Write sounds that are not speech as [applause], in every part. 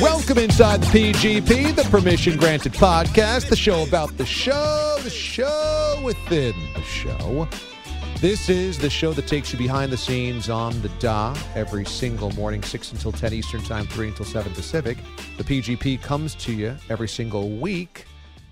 Welcome inside the PGP, the Permission Granted podcast, the show about the show, the show within the show. This is the show that takes you behind the scenes on the DA every single morning, 6 until 10 Eastern Time, 3 until 7 Pacific. The PGP comes to you every single week,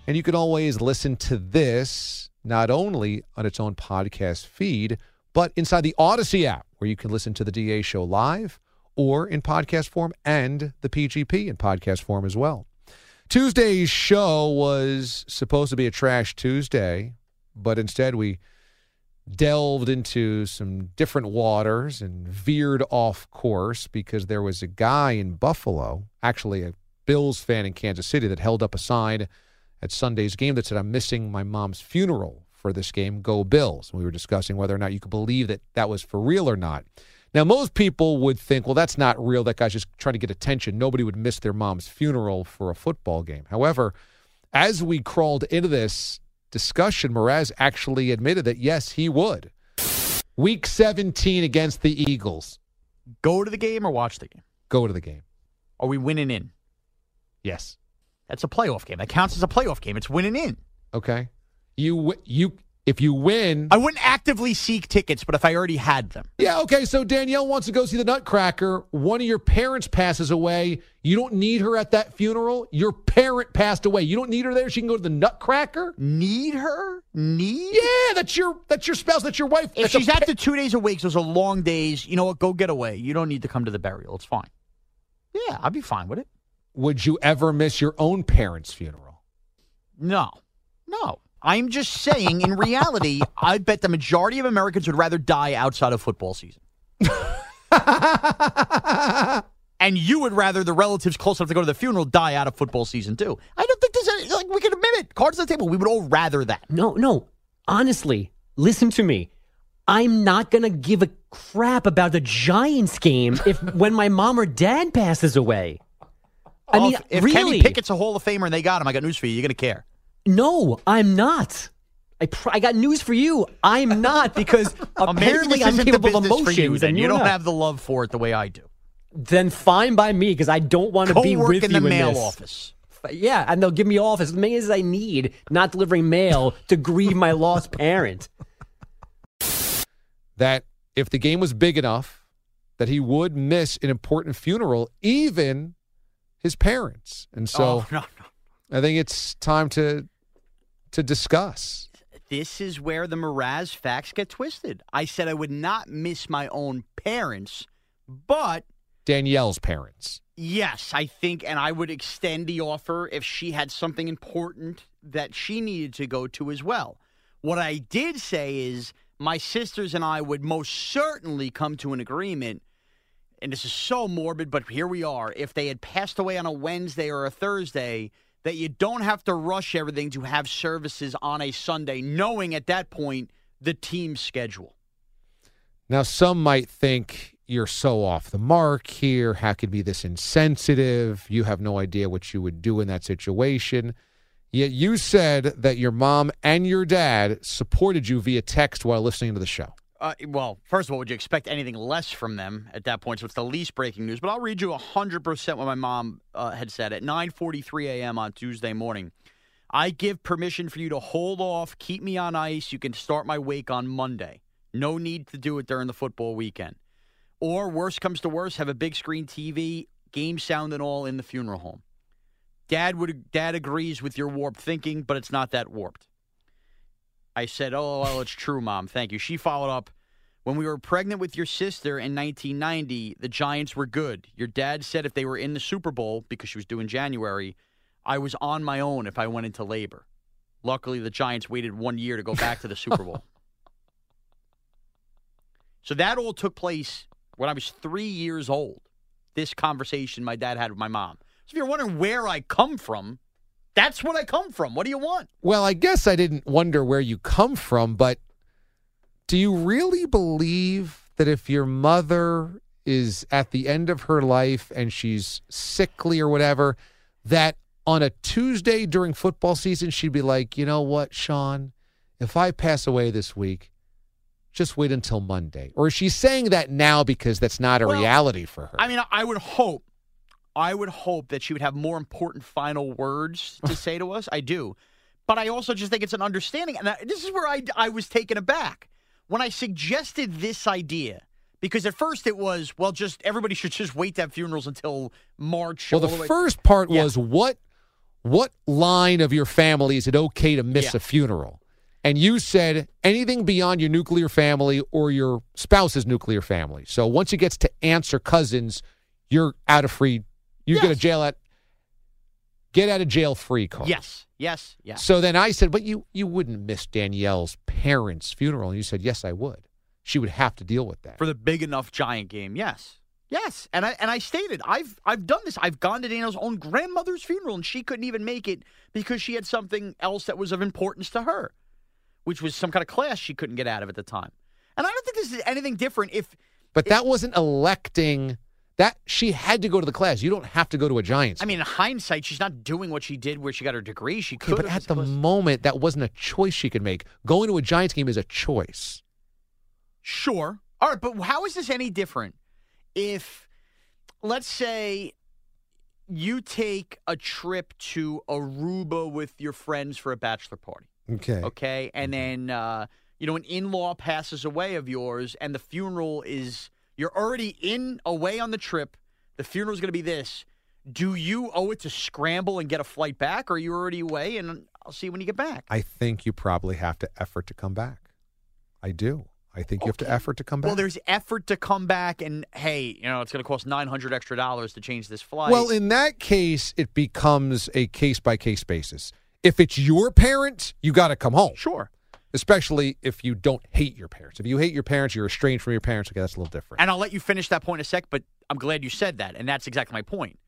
and you can always listen to this not only on its own podcast feed, but inside the Odyssey app, where you can listen to the DA show live or in podcast form and the PGP in podcast form as well. Tuesday's show was supposed to be a Trash Tuesday, but instead we delved into some different waters and veered off course because there was a guy in Buffalo, actually a Bills fan in Kansas City, that held up a sign at Sunday's game that said, I'm missing my mom's funeral for this game. Go Bills. And We were discussing whether or not you could believe that that was for real or not. Now, most people would think, well, that's not real. That guy's just trying to get attention. Nobody would miss their mom's funeral for a football game. However, as we crawled into this discussion, Mraz actually admitted that, yes, he would. Week 17 against the Eagles. Go to the game or watch the game? Go to the game. Are we winning in? Yes. That's a playoff game. That counts as a playoff game. It's winning in. Okay. You you if you win, I wouldn't actively seek tickets, but if I already had them, Yeah, okay. So Danielle wants to go see the Nutcracker. One of your parents passes away. You don't need her at that funeral. Your parent passed away. You don't need her there. She can go to the Nutcracker. need her? Need? Yeah, that's your that's your spouse. That's your wife. If That's she's pa- at the two days a week, those are long days. You know what? Go get away. You don't need to come to the burial. It's fine. Yeah, I'd be fine with it. Would you ever miss your own parents' funeral? No, no. I'm just saying, in reality, I bet the majority of Americans would rather die outside of football season. [laughs] and you would rather the relatives close enough to go to the funeral die out of football season too. I don't think there's any, like we can admit it. Cards on the table. We would all rather that. No, no. Honestly, listen to me. I'm not going to give a crap about the Giants game if [laughs] when my mom or dad passes away. I Oh, mean, if, if really? Kenny Pickett's a Hall of Famer and they got him, I got news for you. You're gonna care. No, I'm not. I, pr- I got news for you. I'm not [laughs] because apparently I'm isn't capable of business emotions. for you. Then and you you're don't not. have the love for it the way I do. Then fine by me because I don't want to be work with in you the mail this. office. Yeah, and they'll give me off as many as I need, not delivering mail to grieve my lost [laughs] parent. That if the game was big enough, that he would miss an important funeral, even his parents. And so oh, no, no. I think it's time to to discuss. This is where the Mraz facts get twisted. I said I would not miss my own parents, but Danielle's parents. Yes, I think, and I would extend the offer if she had something important that she needed to go to as well. What I did say is my sisters and I would most certainly come to an agreement, and this is so morbid, but here we are. If they had passed away on a Wednesday or a Thursday, that you don't have to rush everything to have services on a Sunday, knowing at that point the team's schedule. Now, some might think you're so off the mark here. How could be this insensitive? You have no idea what you would do in that situation. Yet you said that your mom and your dad supported you via text while listening to the show. Uh, well, first of all, would you expect anything less from them at that point? So it's the least breaking news. But I'll read you 100% what my mom uh, had said at 9:43 a.m. on Tuesday morning. I give permission for you to hold off, keep me on ice. You can start my wake on Monday. No need to do it during the football weekend. Or worst comes to worst, have a big screen TV, game sound and all in the funeral home. Dad would dad agrees with your warped thinking, but it's not that warped. I said, "Oh, well, it's true, mom. Thank you." She followed up, "When we were pregnant with your sister in 1990, the Giants were good. Your dad said if they were in the Super Bowl because she was due in January, I was on my own if I went into labor. Luckily, the Giants waited 1 year to go back to the Super Bowl." [laughs] so that all took place when I was 3 years old. This conversation my dad had with my mom. So if you're wondering where I come from, that's what I come from. What do you want? Well, I guess I didn't wonder where you come from, but do you really believe that if your mother is at the end of her life and she's sickly or whatever, that on a Tuesday during football season, she'd be like, you know what, Sean, if I pass away this week, just wait until Monday? Or is she saying that now because that's not a Well, reality for her? I mean, I would hope, I would hope that she would have more important final words to [laughs] say to us. I do, but I also just think it's an understanding, and I, this is where I I was taken aback when I suggested this idea. Because at first it was, well, just everybody should just wait to have funerals until March. Well, all the first part Yeah. was what what line of your family is it okay to miss Yeah. a funeral? And you said anything beyond your nuclear family or your spouse's nuclear family. So once it gets to aunts or cousins, you're out of free. You get a jail at get out of jail free card. Yes, yes, yes. So then I said, but you you wouldn't miss Danielle's parents' funeral. And you said, yes, I would. She would have to deal with that. for the big enough giant game. Yes. Yes. And I and I stated I've I've done this. I've gone to Danielle's own grandmother's funeral and she couldn't even make it because she had something else that was of importance to her, which was some kind of class she couldn't get out of at the time. And I don't think this is anything different if But that wasn't electing that she had to go to the class. You don't have to go to a Giants. I mean in hindsight she's not doing what she did where she got her degree. She Okay, could but at the moment, that wasn't a choice she could make. Going to a Giants game is a choice. Sure. All right, but how is this any different if, let's say, you take a trip to Aruba with your friends for a bachelor party? Okay. Okay. And then, uh, you know, an in law passes away of yours, and the funeral is, you're already in, away on the trip. The funeral is going to be this. Do you owe it to scramble and get a flight back, or are you already away and I'll see you when you get back? I think you probably have to effort to come back. I do. I think you have to effort to come back. Well, there's effort to come back, and hey, you know, it's going to cost 900 extra dollars to change this flight. Well, in that case, it becomes a case by case basis. If it's your parent, you got to come home. Sure. Especially if you don't hate your parents. If you hate your parents, you're estranged from your parents. Okay, that's a little different. And I'll let you finish that point in a sec, but I'm glad you said that. And that's exactly my point.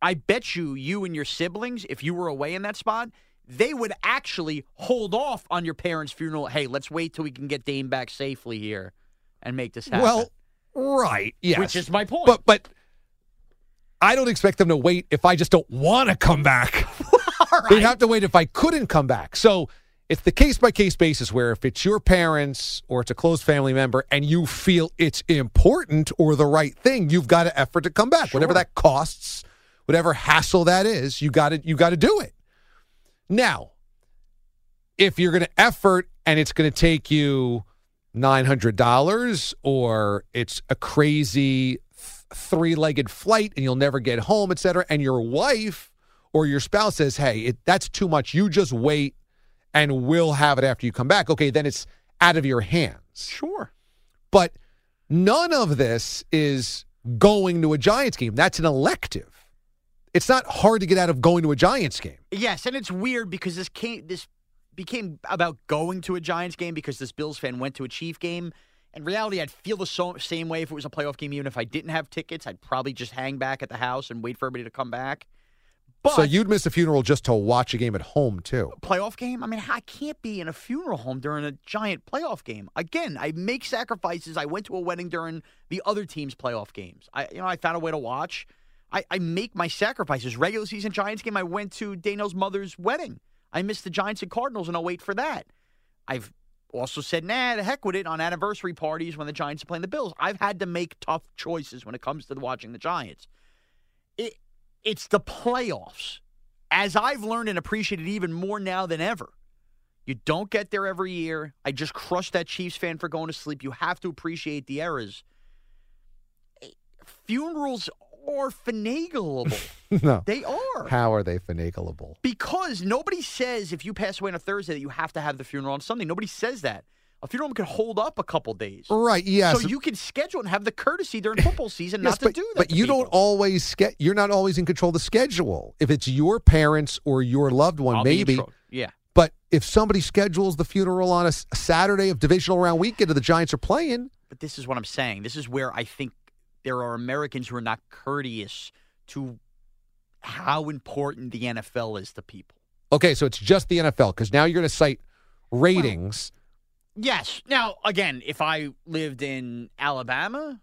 I bet you, you and your siblings, if you were away in that spot, they would actually hold off on your parents' funeral. Hey, let's wait till we can get Dame back safely here and make this happen. Well, right. Yes. Which is my point. But but I don't expect them to wait if I just don't want to come back. [laughs] They'd have to wait if I couldn't come back. So it's the case by case basis where if it's your parents or it's a close family member and you feel it's important or the right thing, you've got to effort to come back. Whatever that costs, whatever hassle that is, you got to you got to do it. Now, if you're going to effort and it's going to take you $900 or it's a crazy three legged flight and you'll never get home, et cetera, and your wife or your spouse says, hey, it, that's too much. You just wait and we'll have it after you come back. Okay, then it's out of your hands. Sure. But none of this is going to a Giants game. That's an elective. It's not hard to get out of going to a Giants game. Yes, and it's weird because this came this became about going to a Giants game because this Bills fan went to a Chief game. In reality, I'd feel the so, same way if it was a playoff game. Even if I didn't have tickets, I'd probably just hang back at the house and wait for everybody to come back. But so you'd miss a funeral just to watch a game at home too. playoff game. I mean, I can't be in a funeral home during a giant playoff game. Again, I make sacrifices. I went to a wedding during the other team's playoff games. I, you know, I found a way to watch. I, I make my sacrifices. Regular season Giants game. I went to Dano's mother's wedding. I missed the Giants and Cardinals, and I'll wait for that. I've also said, nah, the heck with it on anniversary parties when the Giants are playing the Bills. I've had to make tough choices when it comes to watching the Giants. It, it's the playoffs. As I've learned and appreciated even more now than ever, you don't get there every year. I just crushed that Chiefs fan for going to sleep. You have to appreciate the eras. Eh, Funerals are finagleable. [laughs] no. they are. How are they finagleable? Because nobody says if you pass away on a Thursday that you have to have the funeral on Sunday. Nobody says that. A funeral could hold up a couple days. Right, yes. So you can schedule and have the courtesy during football [laughs] season Yes, not to but, do that. but you people. don't always ske- you're not always in control of the schedule. If it's your parents or your loved one, I'll maybe. Yeah. But if somebody schedules the funeral on a Saturday of divisional round weekend and the Giants are playing, But this is what I'm saying. This is where I think there are Americans who are not courteous to how important the NFL is to people. okay, so it's just the NFL because now you're going to cite ratings. Yes. Now, again, if I lived in Alabama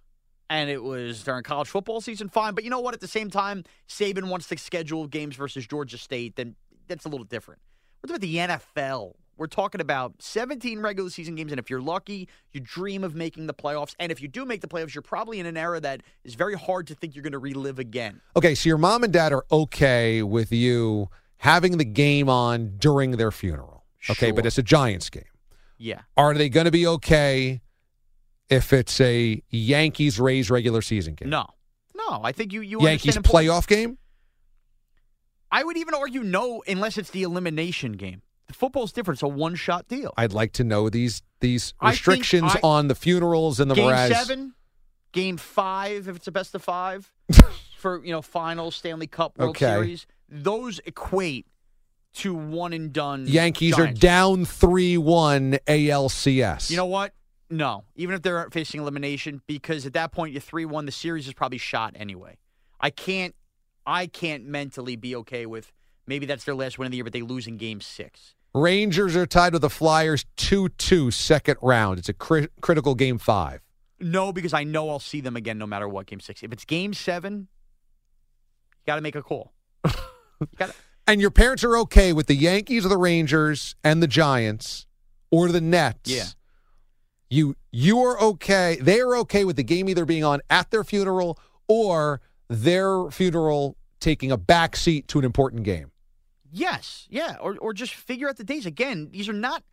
and it was during college football season, fine. But you know what? At the same time, Saban wants to schedule games versus Georgia State, then that's a little different. Talking about the NFL. We're talking about 17 regular season games, and if you're lucky, you dream of making the playoffs. And if you do make the playoffs, you're probably in an era that is very hard to think you're going to relive again. Okay, so your mom and dad are okay with you having the game on during their funeral. Okay, but it's a Giants game. Yeah. Are they going to be okay if it's a Yankees Rays regular season game? No. No, I think you you Yankees playoff game? I would even argue no, unless it's the elimination game. The football's different. It's a one shot deal. I'd like to know these these restrictions I- on the funerals and the game seven, game five, if it's a best of five, [laughs] for you know final Stanley Cup, World Okay. Series. Those equate to one and done. Yankees are down 3-1 ALCS. You know what? No, even if they're facing elimination, because at that point you're three one, the series is probably shot anyway. I can't, I can't mentally be okay with maybe that's their last win of the year, but they lose in game six. Rangers are tied with the Flyers 2-2 second round. It's a cri- critical game 5. No, because I know I'll see them again no matter what. Game six. If it's game seven, you got to make a call. [laughs] And your parents are okay with the Yankees or the Rangers and the Giants or the Nets. Yeah. You you are okay. They are okay with the game either being on at their funeral or their funeral taking a backseat to an important game. yes, yeah, or or just figure out the days. Again, these are not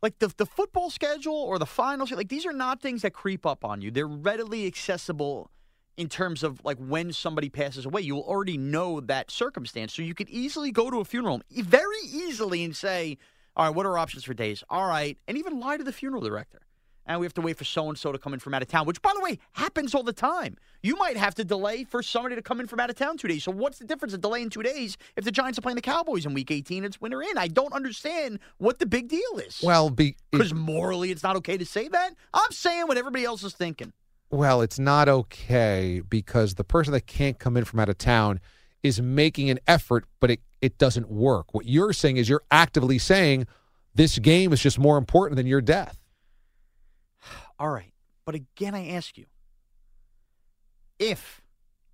like the the football schedule or the finals. Like these are not things that creep up on you. They're readily accessible in terms of like when somebody passes away. You'll already know that circumstance, so you could easily go to a funeral very easily and say, "All right, what are our options for days?" All right, and even lie to the funeral director. And we have to wait for so and so to come in from out of town, which, by the way, happens all the time. You might have to delay for somebody to come in from out of town two days. So, what's the difference of delaying two days if the Giants are playing the Cowboys in Week 18? It's winter in. I don't understand what the big deal is. Well, because morally, it's not okay to say that. I'm saying what everybody else is thinking. Well, it's not okay because the person that can't come in from out of town is making an effort, but it, it doesn't work. What you're saying is you're actively saying this game is just more important than your death. [sighs] All right. But again, I ask you if,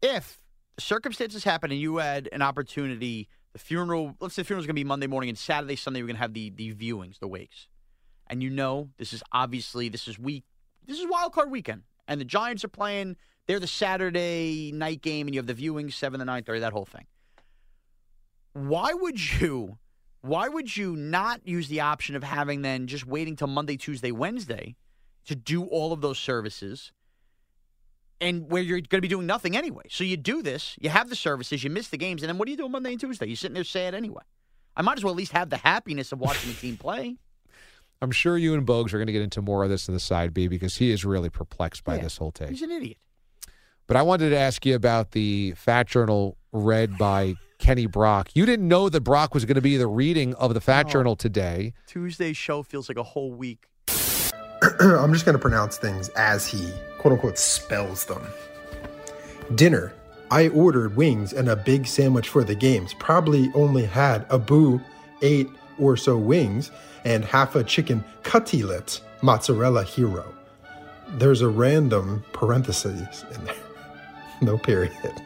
if circumstances happen and you had an opportunity, the funeral, let's say the funeral's going to be Monday morning and Saturday, Sunday, we're going to have the, the viewings, the wakes. And you know, this is obviously, this is week, this is wild card weekend. And the Giants are playing, they're the Saturday night game and you have the viewing 7 to 9.30, that whole thing. Why would you, why would you not use the option of having then just waiting till Monday, Tuesday, Wednesday to do all of those services and where you're going to be doing nothing anyway. So you do this, you have the services, you miss the games, and then what do you do on Monday and Tuesday? You're sitting there sad anyway. I might as well at least have the happiness of watching the team play. I'm sure you and Bogues are going to get into more of this in the side B because he is really perplexed by oh, Yeah, this whole take. He's an idiot. But I wanted to ask you about the Fat Journal read by [sighs] Kenny Brock. You didn't know that Brock was going to be the reading of the Fat No. Journal today. Tuesday's show feels like a whole week. [clears throat] I'm just going to pronounce things as he quote unquote spells them. Dinner I ordered wings and a big sandwich for the games. Probably only had a boo, eight or so wings, and half a chicken cutlet mozzarella hero. There's a random parenthesis in there. [laughs] no period.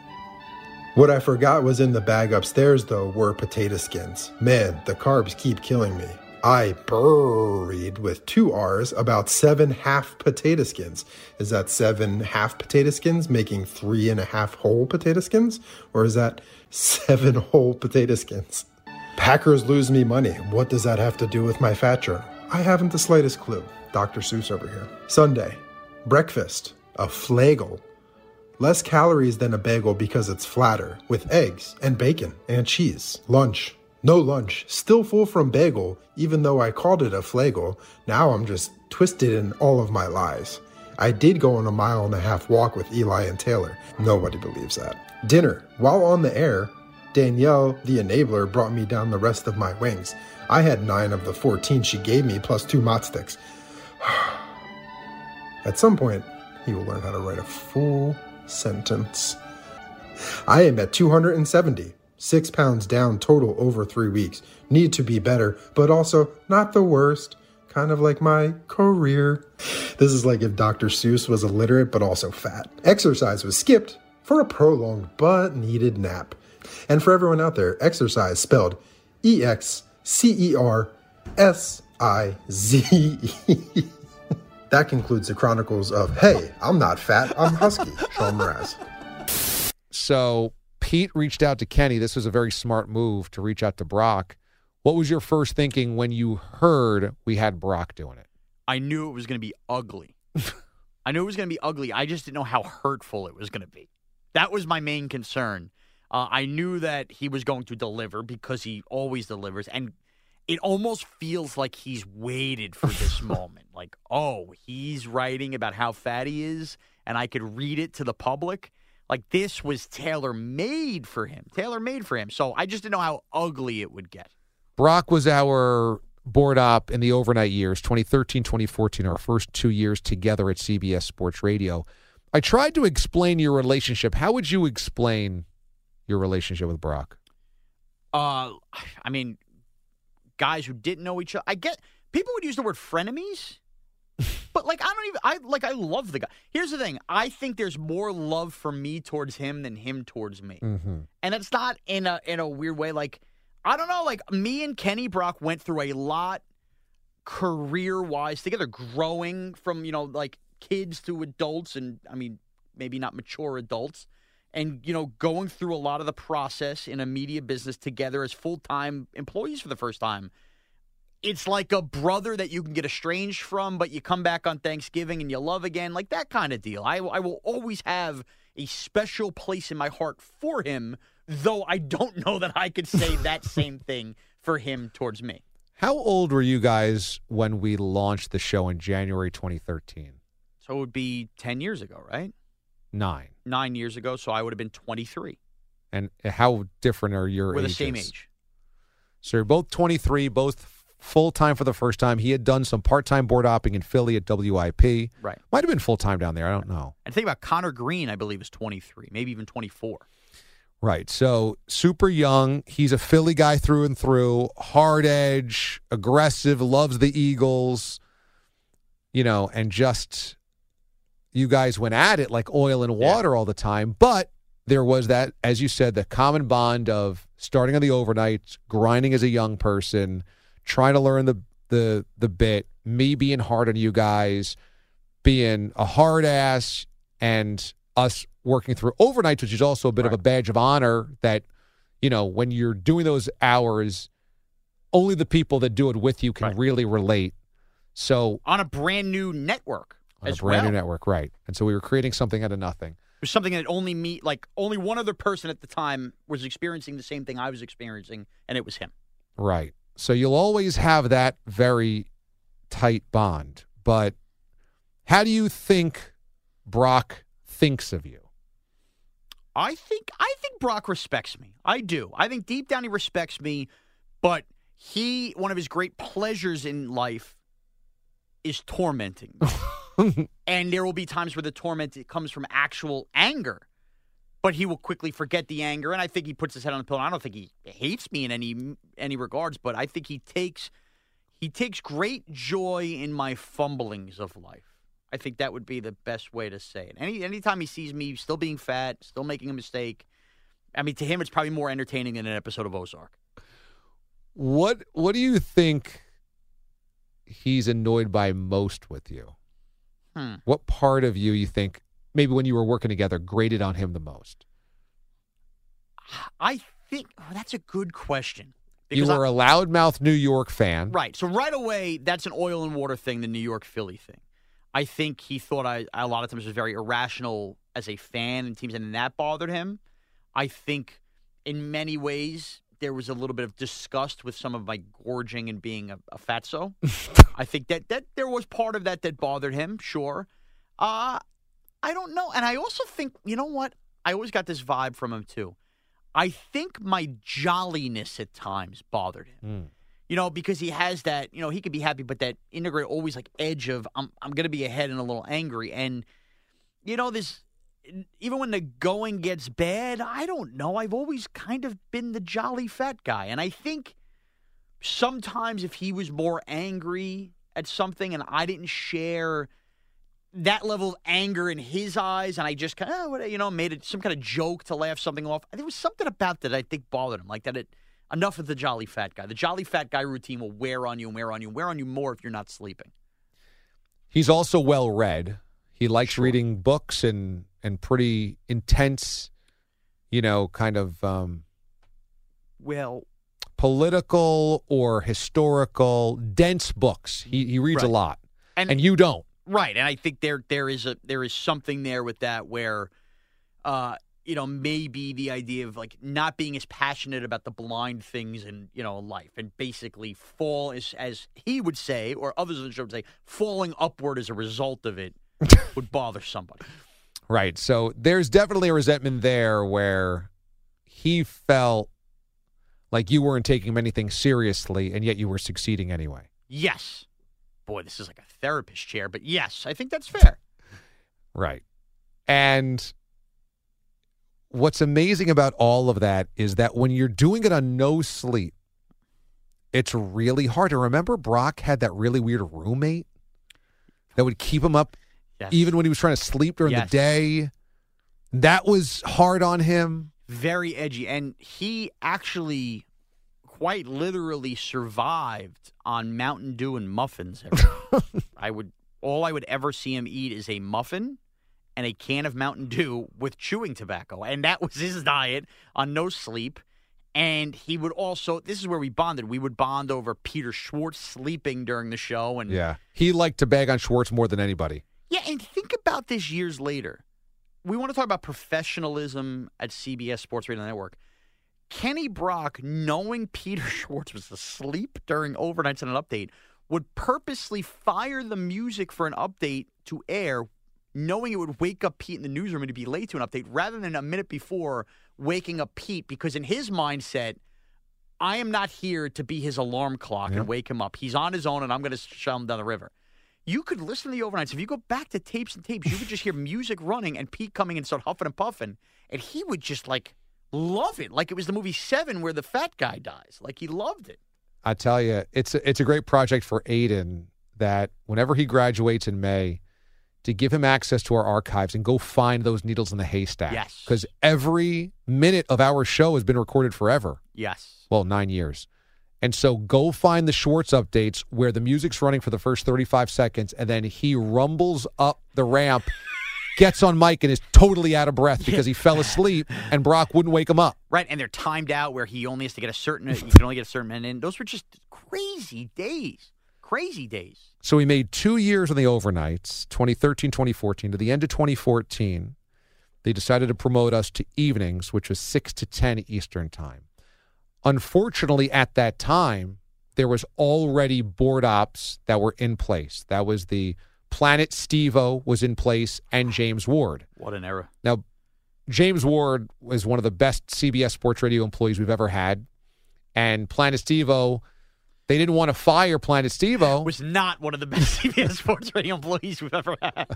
What I forgot was in the bag upstairs, though, were potato skins. Man, the carbs keep killing me. I buried with two R's about seven half potato skins. Is that seven half potato skins making three and a half whole potato skins? Or is that [laughs] seven whole potato skins? Packers lose me money. What does that have to do with my fat? I haven't the slightest clue. Dr. Seuss over here. Sunday. Breakfast. A flagel. Less calories than a bagel because it's flatter, with eggs and bacon and cheese. Lunch. No lunch. Still full from bagel, even though I called it a flagel. Now I'm just twisted in all of my lies. I did go on a mile and a half walk with Eli and Taylor. Nobody believes that. Dinner. While on the air, Danielle, the enabler, brought me down the rest of my wings. I had nine of the 14 she gave me, plus two mott sticks. [sighs] At some point, he will learn how to write a full sentence. I am at 270, six pounds down total over three weeks. Need to be better, but also not the worst. Kind of like my career. [sighs] This is like if Dr. Seuss was illiterate but also fat. Exercise was skipped for a prolonged but needed nap. And for everyone out there, exercise spelled E X C E R S I Z E. [laughs] That concludes the chronicles of Hey, I'm not fat, I'm husky, Sean Mraz. So Pete reached out to Kenny. This was a very smart move to reach out to Brock. What was your first thinking when you heard we had Brock doing it? I knew it was going to be ugly. [laughs] I knew it was going to be ugly. I just didn't know how hurtful it was going to be. That was my main concern. Uh, I knew that he was going to deliver because he always delivers, and it almost feels like he's waited for this [laughs] moment. Like, oh, he's writing about how fat he is, and I could read it to the public. Like this was tailor made for him, tailor made for him. So I just didn't know how ugly it would get. Brock was our board op in the overnight years, 2013, 2014, our first two years together at CBS Sports Radio. I tried to explain your relationship. How would you explain your relationship with Brock? Uh, I mean, guys who didn't know each other. I get people would use the word frenemies, [laughs] but like I don't even. I like I love the guy. Here's the thing. I think there's more love for me towards him than him towards me, mm-hmm. and it's not in a in a weird way. Like I don't know. Like me and Kenny Brock went through a lot career wise together, growing from you know like kids to adults, and I mean maybe not mature adults and you know going through a lot of the process in a media business together as full-time employees for the first time. It's like a brother that you can get estranged from but you come back on thanksgiving and you love again like that kind of deal. I, I will always have a special place in my heart for him though i don't know that i could say [laughs] that same thing for him towards me. How old were you guys when we launched the show in January 2013? so it would be 10 years ago right Nine. nine years ago so i would have been 23 And how different are your we're the same age So you're both 23, both full time for the first time. He had done some part time board hopping in Philly at WIP. right Might have been full time down there. I don't know. and think about connor green i believe is 23 maybe even 24 Right. So super young. He's a Philly guy through and through, hard edge, aggressive, loves the Eagles, you know, and just you guys went at it like oil and water all the time. But there was that, as you said, the common bond of starting on the overnights, grinding as a young person, trying to learn the the the bit, me being hard on you guys, being a hard ass, and us working through overnights, which is also a bit of a badge of honor that, you know, when you're doing those hours, only the people that do it with you can really relate. So on a brand new network on a as brand well. new network, right? And so we were creating something out of nothing. It was something that only me, like only one other person at the time was experiencing the same thing I was experiencing, and it was him. Right. So you'll always have that very tight bond. But how do you think Brock thinks of you? I think I think Brock respects me. I do. I think deep down he respects me, but he one of his great pleasures in life is tormenting me. [laughs] and there will be times where the torment comes from actual anger. but he will quickly forget the anger, and I think he puts his head on the pillow. I don't think he hates me in any any regards, but I think he takes he takes great joy in my fumblings of life. I think that would be the best way to say it. Any anytime he sees me still being fat, still making a mistake, I mean, to him, it's probably more entertaining than an episode of Ozark. What What do you think he's annoyed by most with you? Hmm. What part of you you think maybe when you were working together grated on him the most? I think oh, that's a good question. You were I- a loudmouth New York fan. Right. So right away, that's an oil and water thing, the New York Philly thing. I think he thought I a lot of times was very irrational as a fan and teams, and that bothered him. I think in many ways there was a little bit of disgust with some of my gorging and being a, a fatso. [laughs] I think that that there was part of that that bothered him. Sure. Uh I don't know, and I also think you know what? I always got this vibe from him too. I think my jolliness at times bothered him you know, because he has that, you know, he could be happy, but that integrate always like edge of I'm I'm gonna be ahead and a little angry, and you know this. Even when the going gets bad, I don't know. I've always kind of been the jolly fat guy, and I think sometimes if he was more angry at something and I didn't share that level of anger in his eyes, and I just kind of, eh, you know, made it some kind of joke to laugh something off. There was something about that I think bothered him, like that it enough of the jolly fat guy. The jolly fat guy routine will wear on you and wear on you and wear on you more if you're not sleeping. He's also well read. He likes reading books and and pretty intense, you know, kind of um, Well, political or historical, dense books. He he reads a lot, And- and, you don't. right, and I think there there is a there is something there with that where, uh, you know, maybe the idea of like not being as passionate about the blind things in you know life and basically fall as as he would say or others on the show would say falling upward as a result of it [laughs] would bother somebody. Right. So there's definitely a resentment there where he felt like you weren't taking anything seriously, and yet you were succeeding anyway. Yes. Boy, this is like a therapist chair, but yes, I think that's fair. Right. And what's amazing about all of that is that when you're doing it on no sleep, it's really hard. to remember Brock had that really weird roommate that would keep him up Yes. even when he was trying to sleep during Yes. the day. That was hard on him. Very edgy. And he actually quite literally survived on Mountain Dew and muffins. [laughs] I would all I would ever see him eat is a muffin and a can of Mountain Dew with chewing tobacco. And that was his diet on no sleep. And he would also this is where we bonded. We would bond over Peter Schwartz sleeping during the show and Yeah. He liked to bag on Schwartz more than anybody. Yeah, and think about this years later. We want to talk about professionalism at CBS Sports Radio Network. Kenny Brock, knowing [laughs] Peter Schwartz was asleep during overnights and an update, would purposely fire the music for an update to air, knowing it would wake up Pete in the newsroom and to be late to an update, rather than a minute before waking up Pete, because in his mindset, I am not here to be his alarm clock and wake him up. He's on his own, and I'm going to shove him down the river. You could listen to the overnights. If you go back to tapes and tapes, you could just hear [laughs] music running and Pete coming and start huffing and puffing, and he would just like love it, like it was the movie Seven where the fat guy dies. Like he loved it. I tell you, it's a, it's a great project for Aiden that whenever he graduates in May, to give him access to our archives and go find those needles in the haystack. Yes. Because every minute of our show has been recorded forever. Yes. Well, nine years. And so go find the Schwartz updates where the music's running for the first 35 seconds and then he rumbles up the ramp, [laughs] gets on mic, and is totally out of breath because he fell asleep [laughs] and Brock wouldn't wake him up. Right, and they're timed out where he only has to get a certain. You can only get a certain minute in. Those were just crazy days. Crazy days. So we made two years on the overnights, 2013, 2014. To the end of 2014, they decided to promote us to evenings, which was 6 to 10 Eastern time. Unfortunately, at that time, there was already board ops that were in place. That was the Planet Stevo was in place and James Ward. What an era. Now, James Ward was one of the best CBS Sports Radio employees we've ever had. And Planet Stevo, they didn't want to fire Planet Stevo. [laughs] Was not one of the best [laughs] CBS Sports Radio employees we've ever had.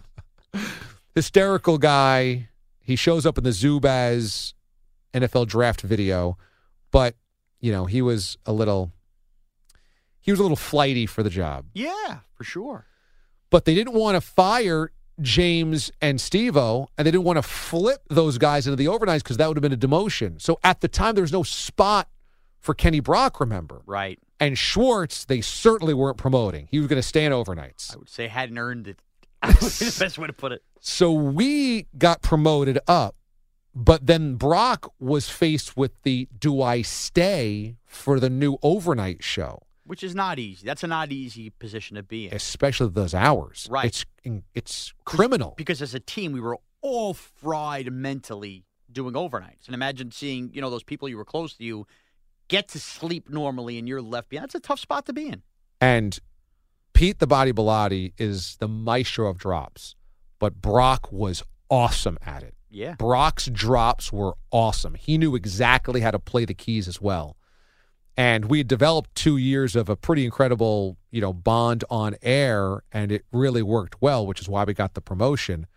[laughs] hysterical guy. he shows up in the Zubaz NFL draft video, but you know he was a little he was a little flighty for the job. Yeah, for sure. But they didn't want to fire James and Stevo, and they didn't want to flip those guys into the overnights because that would have been a demotion. So at the time, there was no spot for Kenny Brock. Remember, Right. and Schwartz, they certainly weren't promoting. He was going to stay in overnights. I would say hadn't earned it. [laughs] [laughs] the best way to put it. So we got promoted up, but then Brock was faced with the do I stay for the new overnight show, Which is not easy. That's a not easy position to be in. especially those hours. Right. It's it's criminal. Because as a team, we were all fried mentally doing overnights. And imagine seeing, you know, those people you were close to you get to sleep normally and you're left behind. That's a tough spot to be in. And Pete the Body Bilotti is the maestro of drops, but Brock was awesome at it. Yeah. Brock's drops were awesome. He knew exactly how to play the keys as well. And we had developed two years of a pretty incredible, you know, bond on air, and it really worked well, which is why we got the promotion.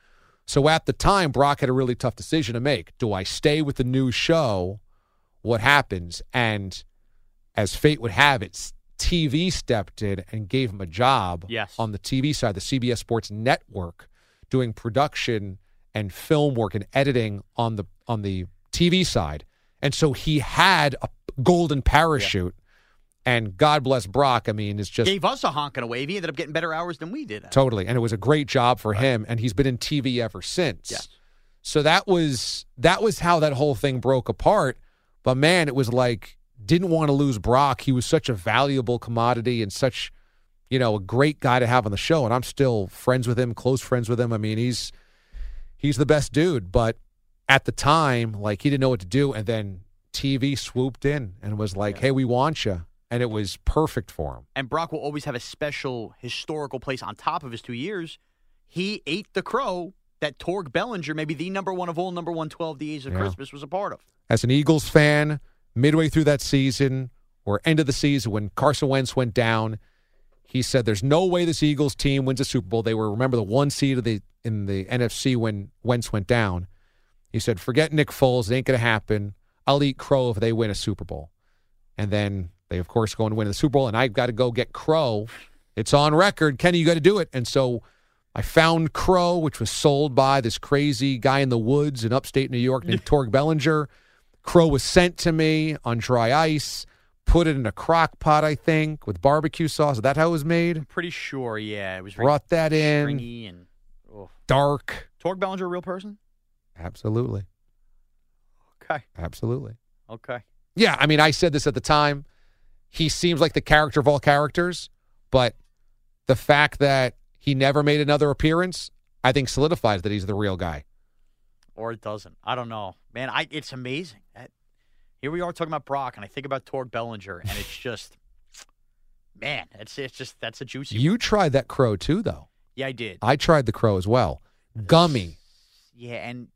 So at the time, Brock had a really tough decision to make. Do I stay with the new show? What happens? And as fate would have it, TV stepped in and gave him a job Yes. on the TV side, the CBS Sports Network, doing production and film work and editing on the on the TV side. And so he had a golden parachute. And God bless Brock. I mean, it's just Gave us a honk and a wave. He ended up getting better hours than we did. Totally. And it was a great job for him and he's been in TV ever since. Yes. So that was that was how that whole thing broke apart. But man, it was like didn't want to lose Brock. He was such a valuable commodity and such you know, a great guy to have on the show and I'm still friends with him, close friends with him. I mean, he's he's the best dude, but at the time, like he didn't know what to do and then TV swooped in and was like, "Hey, we want you." And it was perfect for him. And Brock will always have a special historical place on top of his two years. He ate the crow that Torg Bellinger, maybe the number one of all number 112 Days of Yeah. Christmas, was a part of. as an Eagles fan, midway through that season or end of the season when Carson Wentz went down, he said, "There's no way this Eagles team wins a Super Bowl." They were remember the one seed of the in the NFC when Wentz went down. He said, "Forget Nick Foles; it ain't gonna happen. I'll eat crow if they win a Super Bowl." And then they, of course, go and win the Super Bowl, and I've got to go get crow. It's on record, Kenny. You got to do it. And so I found crow, which was sold by this crazy guy in the woods in upstate New York named [laughs] Torg Bellinger. Crow was sent to me on dry ice, put it in a crock pot, I think, with barbecue sauce. Is that how it was made? Pretty sure, yeah. It was Brought that in. stringy and oh. Dark. Torg Bellinger, a real person? Absolutely. Okay. Absolutely. Okay. Yeah, I mean, I said this at the time. He seems like the character of all characters, but the fact that he never made another appearance, I think solidifies that he's the real guy. Or it doesn't. I don't know. Man, I it's amazing. That, here we are talking about Brock, and I think about Torg Bellinger, and it's [sighs] just, man, it's it's just that's a juicy. You tried that crow too, though. yeah, I did. I tried the crow as well. Gummy. Yeah, and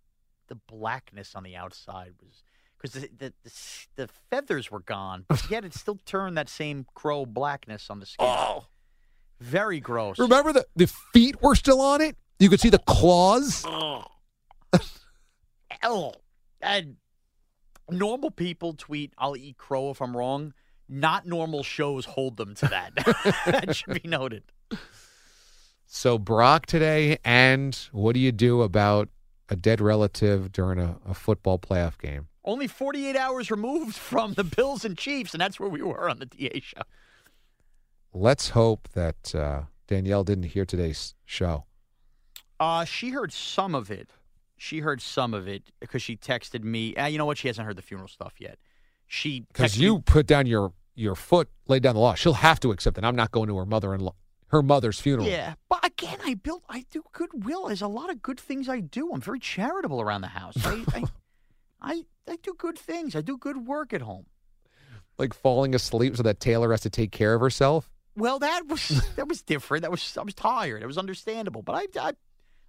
the blackness on the outside was because the, the the the feathers were gone, but [sighs] yet it still turned that same crow blackness on the skin. Oh, very gross. Remember the the feet were still on it? You could see the claws. Oh. [laughs] Oh. And normal people tweet, "I'll eat crow if I'm wrong." Not normal shows hold them to that. [laughs] [laughs] that should be noted. So Brock today, and what do you do about a dead relative during a, a football playoff game? Only 48 hours removed from the Bills and Chiefs, and that's where we were on the DA show. Let's hope that uh, Danielle didn't hear today's show. Uh, she heard some of it. She heard some of it because she texted me. Uh, you know what? She hasn't heard the funeral stuff yet. She Because you put down your your foot, laid down the law. She'll have to accept it. I'm not going to her mother in law, her mother's funeral. Yeah, but again, I built. I do goodwill. There's a lot of good things I do. I'm very charitable around the house. I, I, [laughs] I, I do good things. I do good work at home. Like falling asleep so that Taylor has to take care of herself. Well, that was that was different. That was I was tired. It was understandable. But I, I,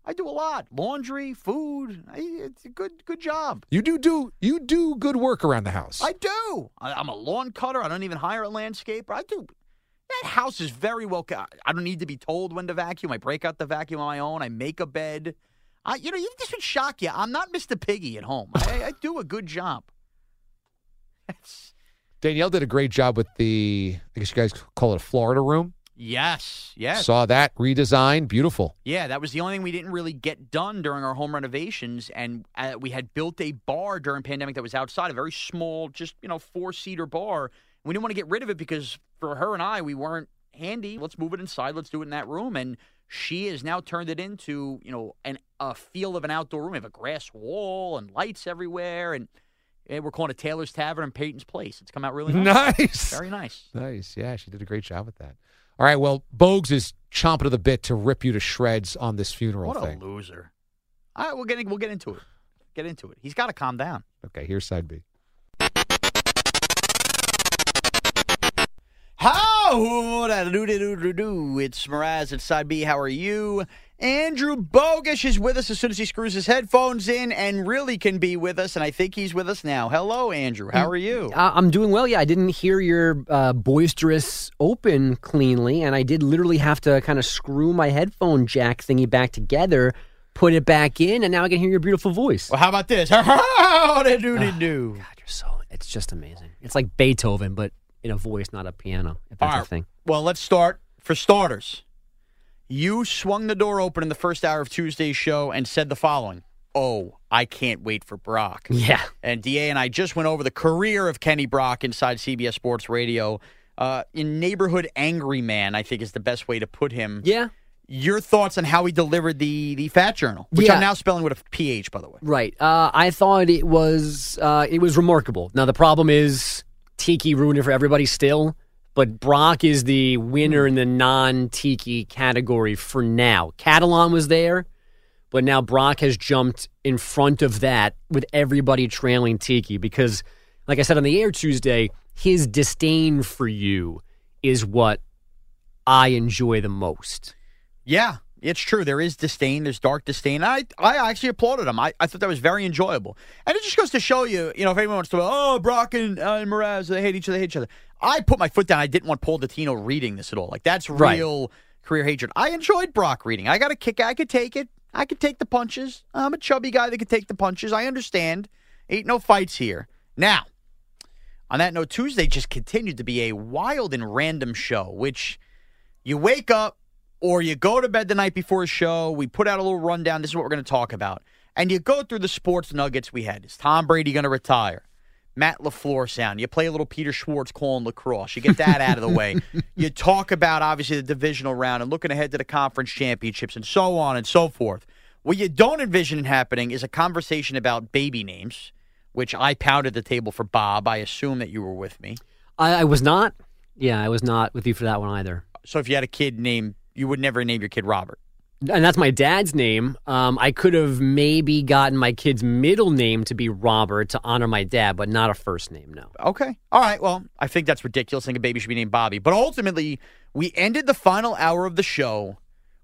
I do a lot: laundry, food. I, it's a good good job. You do do you do good work around the house. I do. I, I'm a lawn cutter. I don't even hire a landscaper. I do. That house is very well. I don't need to be told when to vacuum. I break out the vacuum on my own. I make a bed. I, you know, you- this would shock you. I'm not Mr. Piggy at home. I, I do a good job. Danielle did a great job with the, I guess you guys call it a Florida room. Yes, yes. Saw that redesigned. Beautiful. Yeah, that was the only thing we didn't really get done during our home renovations, and uh, we had built a bar during pandemic that was outside, a very small, just you know, four seater bar. We didn't want to get rid of it because for her and I, we weren't handy. Let's move it inside. Let's do it in that room, and she has now turned it into you know an a feel of an outdoor room. We have a grass wall and lights everywhere, and we're calling it Taylor's Tavern and Peyton's Place. It's come out really nice. [laughs] Nice. Very nice. Nice. Yeah, she did a great job with that. All right. Well, Bogues is chomping at the bit to rip you to shreds on this funeral What thing. a loser! All right, we'll get we'll get into it. Get into it. He's got to calm down. Okay, here's side B. How do do do do? It's Mraz at side B. How are you? Andrew Bogish is with us as soon as he screws his headphones in and really can be with us, and I think he's with us now. Hello, Andrew. How are you? I'm doing well. Yeah, I didn't hear your uh, boisterous open cleanly, and I did literally have to kind of screw my headphone jack thingy back together, put it back in, and now I can hear your beautiful voice. Well, how about this? [laughs] How do do do? God, you're so. It's just amazing. It's like Beethoven, but in a voice, not a piano. If that's All a right. thing. Well, let's start. For starters, you swung the door open in the first hour of Tuesday's show and said the following Oh, I can't wait for Brock. Yeah. And DA and I just went over the career of Kenny Brock inside CBS Sports Radio. Uh, in neighborhood angry man, I think is the best way to put him. Yeah. Your thoughts on how he delivered the the Fat Journal, which Yeah. I'm now spelling with a PH, by the way. Right. Uh, I thought it was uh, it was remarkable. Now the problem is Tiki ruined it for everybody still, but Brock is the winner in the non-Tiki category for now. Catalan was there, but now Brock has jumped in front of that with everybody trailing Tiki because, like I said on the air Tuesday, his disdain for you is what I enjoy the most. Yeah, it's true. There is disdain. There's dark disdain. I I actually applauded him. I, I thought that was very enjoyable. And it just goes to show you, you know, if anyone wants to, oh, Brock and, uh, and Mraz, they hate each other, they hate each other. I put my foot down. I didn't want Paul Dottino reading this at all. Like, that's Right. real career hatred. I enjoyed Brock reading. I got a kick. I could take it. I could take the punches. I'm a chubby guy that could take the punches. I understand. Ain't no fights here. Now, on that note, Tuesday just continued to be a wild and random show, which you wake up or you go to bed the night before a show. We put out a little rundown. This is what we're going to talk about. And you go through the sports nuggets we had. Is Tom Brady going to retire? Matt LaFleur sound. You play a little Peter Schwartz calling lacrosse. You get that out of the way. [laughs] You talk about, obviously, the divisional round and looking ahead to the conference championships and so on and so forth. What you don't envision happening is a conversation about baby names, which I pounded the table for Bob. I assume that you were with me. I, I was not. Yeah, I was not with you for that one either. So if you had a kid named, you would never name your kid Robert. And that's my dad's name. Um, I could have maybe gotten my kid's middle name to be Robert to honor my dad, but not a first name. No. Okay. All right. Well, I think that's ridiculous. I think a baby should be named Bobby. But ultimately, we ended the final hour of the show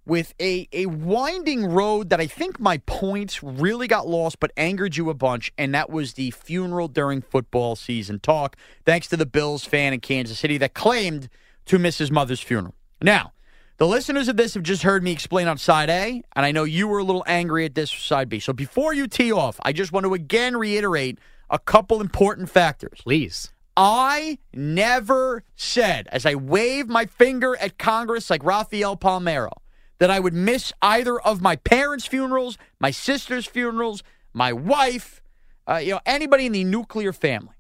with a, a winding road that I think my points really got lost, but angered you a bunch. And that was the funeral during football season talk, thanks to the Bills fan in Kansas City that claimed to miss his mother's funeral. Now, the listeners of this have just heard me explain on side A, and I know you were a little angry at this side B. So before you tee off, I just want to again reiterate a couple important factors. Please. I never said, as I waved my finger at Congress like Rafael Palmeiro, that I would miss either of my parents' funerals, my sister's funerals, my wife, uh, you know, anybody in the nuclear family.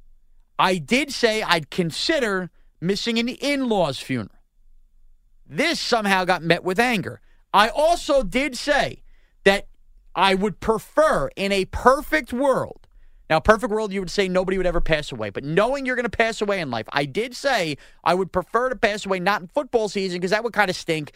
I did say I'd consider missing an in law's funeral. This somehow got met with anger. I also did say that I would prefer in a perfect world. Now, perfect world, you would say nobody would ever pass away. But knowing you're going to pass away in life, I did say I would prefer to pass away not in football season because that would kind of stink.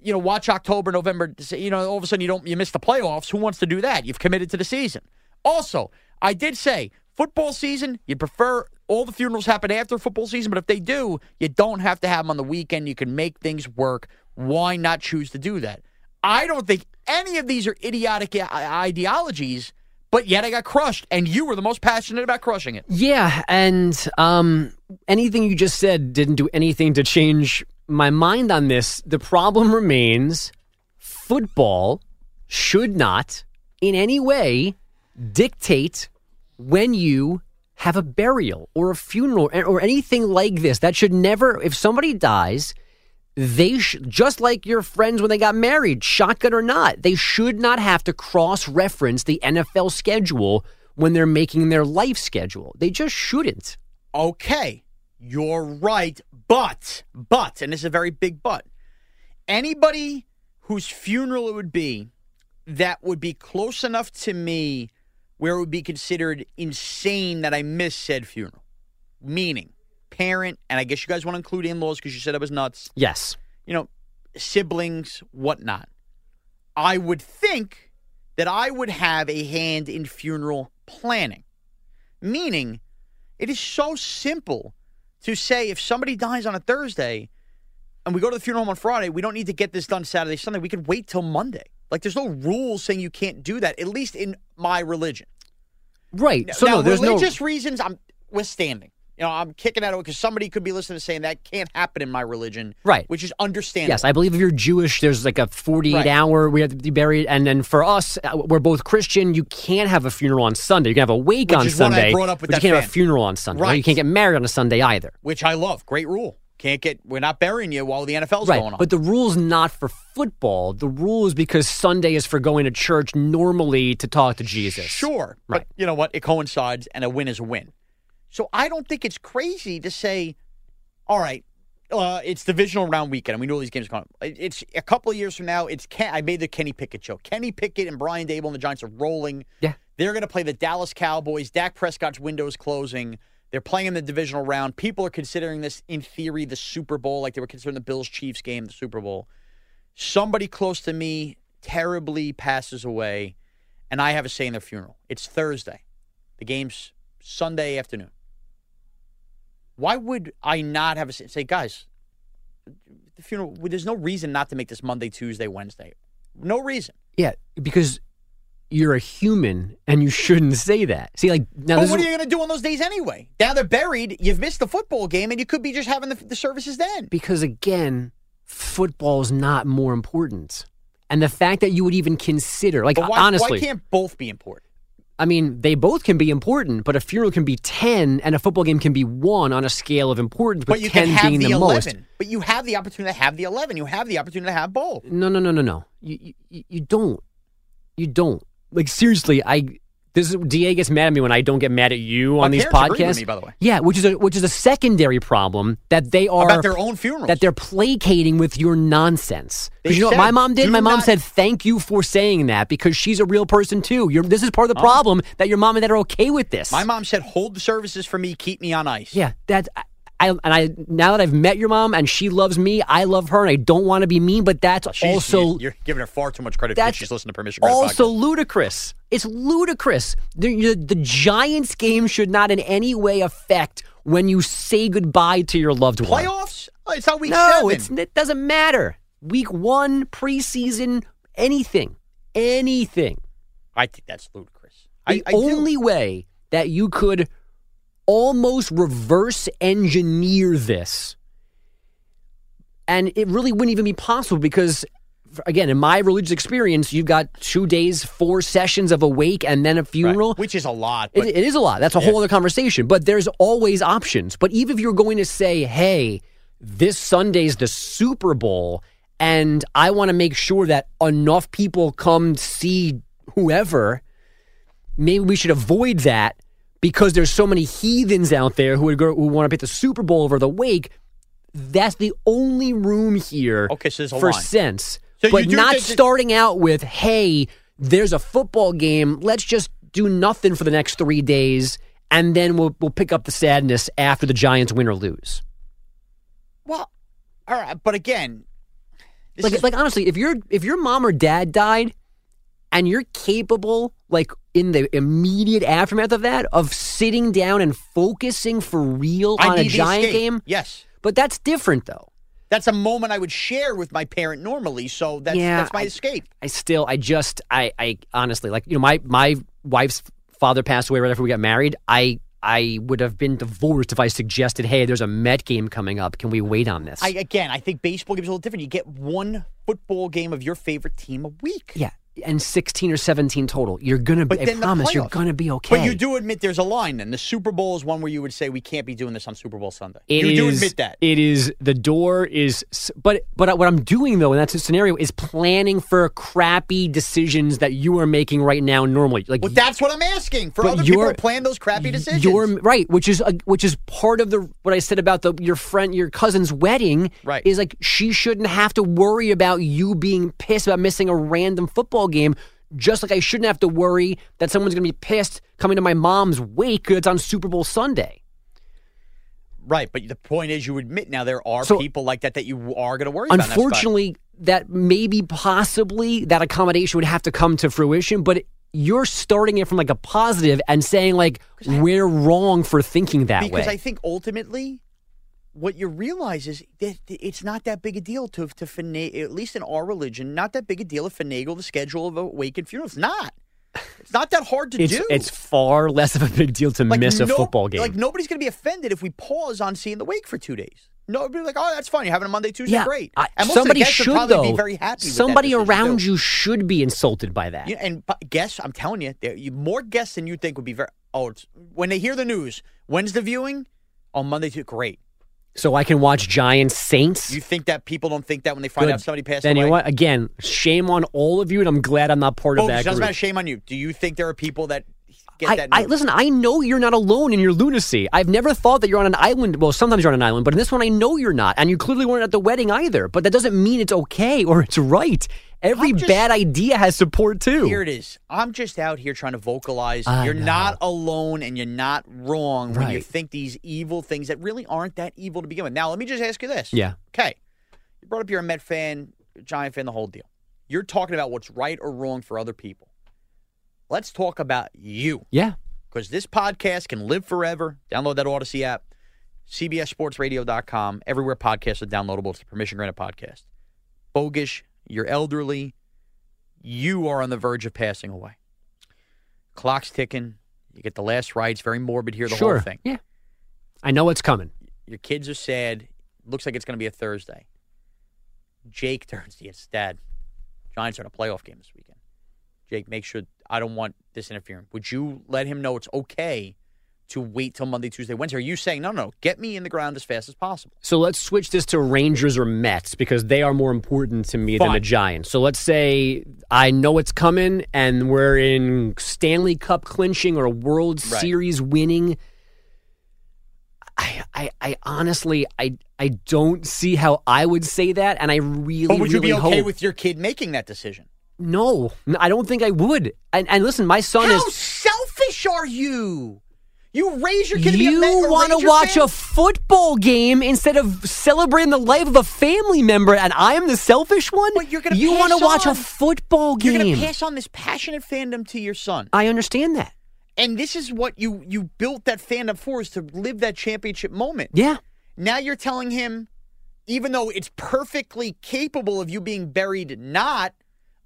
You know, watch October, November. You know, all of a sudden you don't you miss the playoffs. Who wants to do that? You've committed to the season. Also, I did say football season. You'd prefer all the funerals happen after football season, but if they do, you don't have to have them on the weekend. You can make things work. Why not choose to do that? I don't think any of these are idiotic ideologies, but yet I got crushed, and you were the most passionate about crushing it. Yeah, and um, anything you just said didn't do anything to change my mind on this. The problem remains football should not in any way dictate when you have a burial or a funeral or- anything like this. That should never, if somebody dies, they sh- just like your friends when they got married, shotgun or not, they should not have to cross reference the NFL schedule when they're making their life schedule. They just shouldn't. Okay, you're right, but but and this is a very big but. Anybody whose funeral it would be that would be close enough to me where it would be considered insane that I missed said funeral. Meaning, parent, and I guess you guys want to include in-laws because you said I was nuts. Yes. You know, siblings, whatnot. I would think that I would have a hand in funeral planning. Meaning, it is so simple to say if somebody dies on a Thursday and we go to the funeral home on Friday, we don't need to get this done Saturday, Sunday. We could wait till Monday. Like there's no rules saying you can't do that, at least in my religion. Right. So now, no, there's no religious reasons I'm withstanding. You know, I'm kicking it because somebody could be listening to saying that can't happen in my religion. Right. Which is understandable. Yes, I believe if you're Jewish, there's like a 48 Right. hour we have to be buried, and then for us, uh, we're both Christian. You can't have a funeral on Sunday. You can have a wake Which on is what I Sunday, brought up with but that you can't have a funeral on Sunday. Right. You can't get married on a Sunday either. Which I love. Great rule. Can't get we're not burying you while the NFL's right, going on. but the rule's not for football. The rule is because Sunday is for going to church normally to talk to Jesus. Sure. Right. But you know what? It coincides and a win is a win. So I don't think it's crazy to say, all right, uh, it's divisional round weekend and we know these games are going on. It's a couple of years from now. It's Ken, I made the Kenny Pickett show. Kenny Pickett and Brian Daboll and the Giants are rolling. Yeah. They're going to play the Dallas Cowboys. Dak Prescott's window is closing. They're playing in the divisional round. People are considering this, in theory, the Super Bowl, like they were considering the Bills Chiefs game, the Super Bowl. Somebody close to me terribly passes away, and I have a say in their funeral. It's Thursday. The game's Sunday afternoon. Why would I not have a say? Say, guys, the funeral, there's no reason not to make this Monday, Tuesday, Wednesday. No reason. Yeah, because you're a human and you shouldn't say that. See, like now, but this what are you going to do on those days anyway? Now they're buried. You've missed the football game, and you could be just having the, the services then. because again, football is not more important. And the fact that you would even consider, like why, honestly, why can't both be important? I mean, they both can be important, but a funeral can be 10 and a football game can be 1 on a scale of importance, with But you 10 can have being the, the, 11. most. But you have the opportunity to have the 11. You have the opportunity to have both. No, no, no, no, no. You, you, you don't. You don't. Like, seriously, I. This is, Da gets mad at me when I don't get mad at you My on these agree with podcasts. me, by the way. Yeah, which is a which is a secondary problem that they are About their own funeral that they're placating with your nonsense. Because you know what my mom did? My mom not- said, "Thank you for saying that," because she's a real person too. You're, this is part of the Oh. problem that your mom and dad are okay with this. My mom said, hold the services for me, keep me on ice. Yeah, that's I, and I now that I've met your mom and she loves me, I love her, and I don't want to be mean, but that's She's- also You're giving her far too much credit That's she's listening to Permission also podcast. ludicrous. It's ludicrous. The, the, Giants game should not in any way affect when you say goodbye to your loved one. Playoffs? Oh, It's not week no, seven. it's, it doesn't matter. Week one, preseason, anything, anything. I think that's ludicrous. The I, I do. only way that you could almost reverse engineer this, and it really wouldn't even be possible because, again, in my religious experience, you've got two days, four sessions of a wake, and then a funeral. Which is a lot. It, it is a lot. That's a whole other conversation. But there's always options. But even if you're going to say, hey, this Sunday's the Super Bowl, and I want to make sure that enough people come see whoever, maybe we should avoid that because there's so many heathens out there who would go, who want to pick the Super Bowl over the wake. That's the only room here Okay, so for line. sense. So but not starting out with, hey, there's a football game. Let's just do nothing for the next three days, and then we'll we'll pick up the sadness after the Giants win or lose. well, all right. But again, Like is- like honestly, if your if your mom or dad died, and you're capable, like in the immediate aftermath of that, of sitting down and focusing for real I on a Giant escape. game, Yes. but that's different though. That's a moment I would share with my parent normally. So that's, Yeah, that's my I- escape. I still, I just, I, I honestly, like, you know, my my wife's father passed away right after we got married. I, I would have been divorced if I suggested, hey, there's a Met game coming up. Can we wait on this? I again, I think baseball games are a little different. You get one football game of your favorite team a week. yeah, and 16 or 17 total. You're going to be, I promise, you're going to be okay. But you do admit there's a line. Then the Super Bowl is one where you would say we can't be doing this on Super Bowl Sunday. It you do admit that. It is the door is, but but what I'm doing though in that scenario is planning for crappy decisions that you are making right now normally. Like Well, that's what I'm asking for other people to plan those crappy decisions. You're right, which is a, which is part of the what I said about the your friend your cousin's wedding. Right. is like she shouldn't have to worry about you being pissed about missing a random football game. Just like I shouldn't have to worry that someone's going to be pissed coming to my mom's wake because it's on Super Bowl Sunday. right, but the point is, you admit now there are So- people like that that you are going to worry about. and that's fine. Unfortunately, that maybe possibly that accommodation would have to come to fruition, but you're starting it from like a positive and saying like we're wrong for thinking that because way. I think ultimately, what you realize is that it's not that big a deal to to finagle, at least in our religion, not that big a deal to finagle the schedule of a wake and funeral. It's not. It's not that hard to it's do. it's far less of a big deal to Like, miss a football game. Like nobody's going to be offended if we pause on seeing the wake for two days. Nobody like, oh, that's fine. You're having a Monday, Tuesday, yeah, great. I- And most somebody of the guests should though. be very happy. with that somebody around too. you should be insulted by that. Yeah, and guests, I'm telling you, there you more guests than you think would be very. Oh, it's, when they hear the news, when's the viewing? On Monday, too. Great. So I can watch Giants Saints. You think that people don't think that when they find Good. out somebody passed then away? you know what? Again, shame on all of you, and I'm glad I'm not part of that it doesn't group. matter. Shame on you. Do you think there are people that get I, that? I listen. I know you're not alone in your lunacy. I've never thought that you're on an island. Well, sometimes you're on an island, but in this one, I know you're not, and you clearly weren't at the wedding either. But that doesn't mean it's okay or it's right. Every just- bad idea has support too. Here it is. I'm just out here trying to vocalize. I you're know. not alone and you're not wrong when you think these evil things that really aren't that evil to begin with. Now, let me just ask you this. Yeah. Okay. You brought up you're a Met fan, Giant fan, the whole deal. You're talking about what's right or wrong for other people. Let's talk about you. Yeah. Because this podcast can live forever. Download that Odyssey app, CBSSportsRadio.com. Everywhere podcasts are downloadable. It's the permission granted podcast. Bogish, you're elderly. You are on the verge of passing away. Clock's ticking. You get the last rites. Very morbid here, the sure. whole thing. Yeah. I know it's coming. Your kids are sad. Looks like it's going to be a Thursday. Jake turns to it's Dad. Giants are in a playoff game this weekend. Jake, make sure I don't want this interfering. Would you let him know it's okay to wait till Monday, Tuesday, Wednesday? Are you saying no, no, get me in the ground as fast as possible? So let's switch this to Rangers or Mets because they are more important to me than the Giants. So let's say I know it's coming and we're in Stanley Cup clinching or a World Right. Series winning. I, I, I honestly, I, I don't see how I would say that, and I really, But would you really be okay hope. with your kid making that decision? No, I don't think I would. And, and listen, my son How is. selfish are you? You raise your kid to be a You want to watch a football game instead of celebrating the life of a family member, and I'm the selfish one. But you're gonna you pass to watch on- a football game. You're going to pass on this passionate fandom to your son. I understand that. And this is what you you built that fandom for is to live that championship moment. Yeah. Now you're telling him, even though it's perfectly capable of you being buried not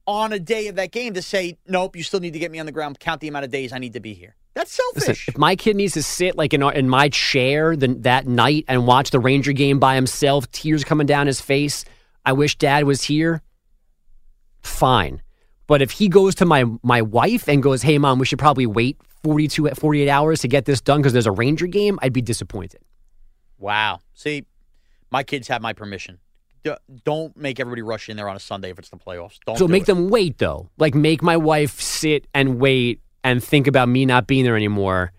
on a day of that game, to say, nope, you still need to get me on the ground, count the amount of days I need to be here. That's Listen, selfish. if my kid needs to sit like in our, in my chair the, that night and watch the Ranger game by himself, tears coming down his face, I wish Dad was here. Fine, but if he goes to my my wife and goes, "Hey, mom, we should probably wait 42, 48 hours to get this done because there's a Ranger game," I'd be disappointed. wow. See, my kids have my permission. Don't make everybody rush in there on a Sunday if it's the playoffs. Don't so do make it. them wait though. Like make my wife sit and wait and think about me not being there anymore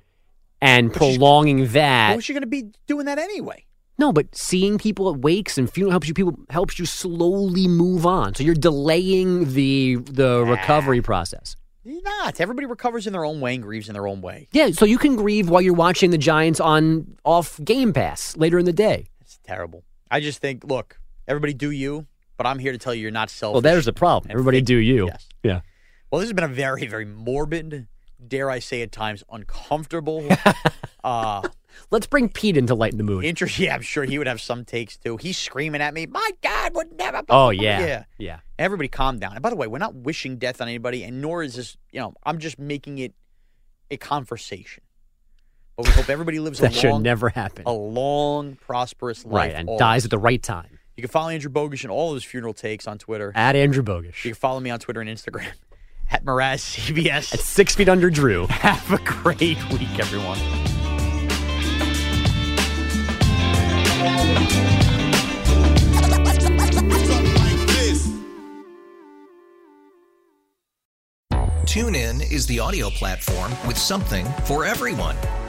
and prolonging that. What was she going to be doing that anyway? No, but seeing people at wakes and funeral helps you people helps you slowly move on. So you're delaying the the recovery process. You're not. Everybody recovers in their own way and grieves in their own way. Yeah, so you can grieve while you're watching the Giants on off Game Pass later in the day. It's terrible. I just think, look, everybody do you, but I'm here to tell you you're not selfish. Well, there's the problem. Everybody think- do you. Yes. Yeah. Well, this has been a very, very morbid, dare I say at times, uncomfortable. [laughs] uh, Let's bring Pete into lighten the mood. interest. Yeah, I'm sure he would have some takes too. He's screaming at me, "My God, would never." Oh yeah. yeah. Yeah. Everybody, calm down. And by the way, we're not wishing death on anybody, and nor is this. You know, I'm just making it a conversation. But we hope everybody lives That a should long, never happen. a long, prosperous life. Right, and dies at the right time. You can follow Andrew Bogish and all of his funeral takes on Twitter. At Andrew Bogish. You can follow me on Twitter and Instagram [laughs] at Mraz CBS. At six feet under Drew. [laughs] Have a great week, everyone. TuneIn is the audio platform with something for everyone.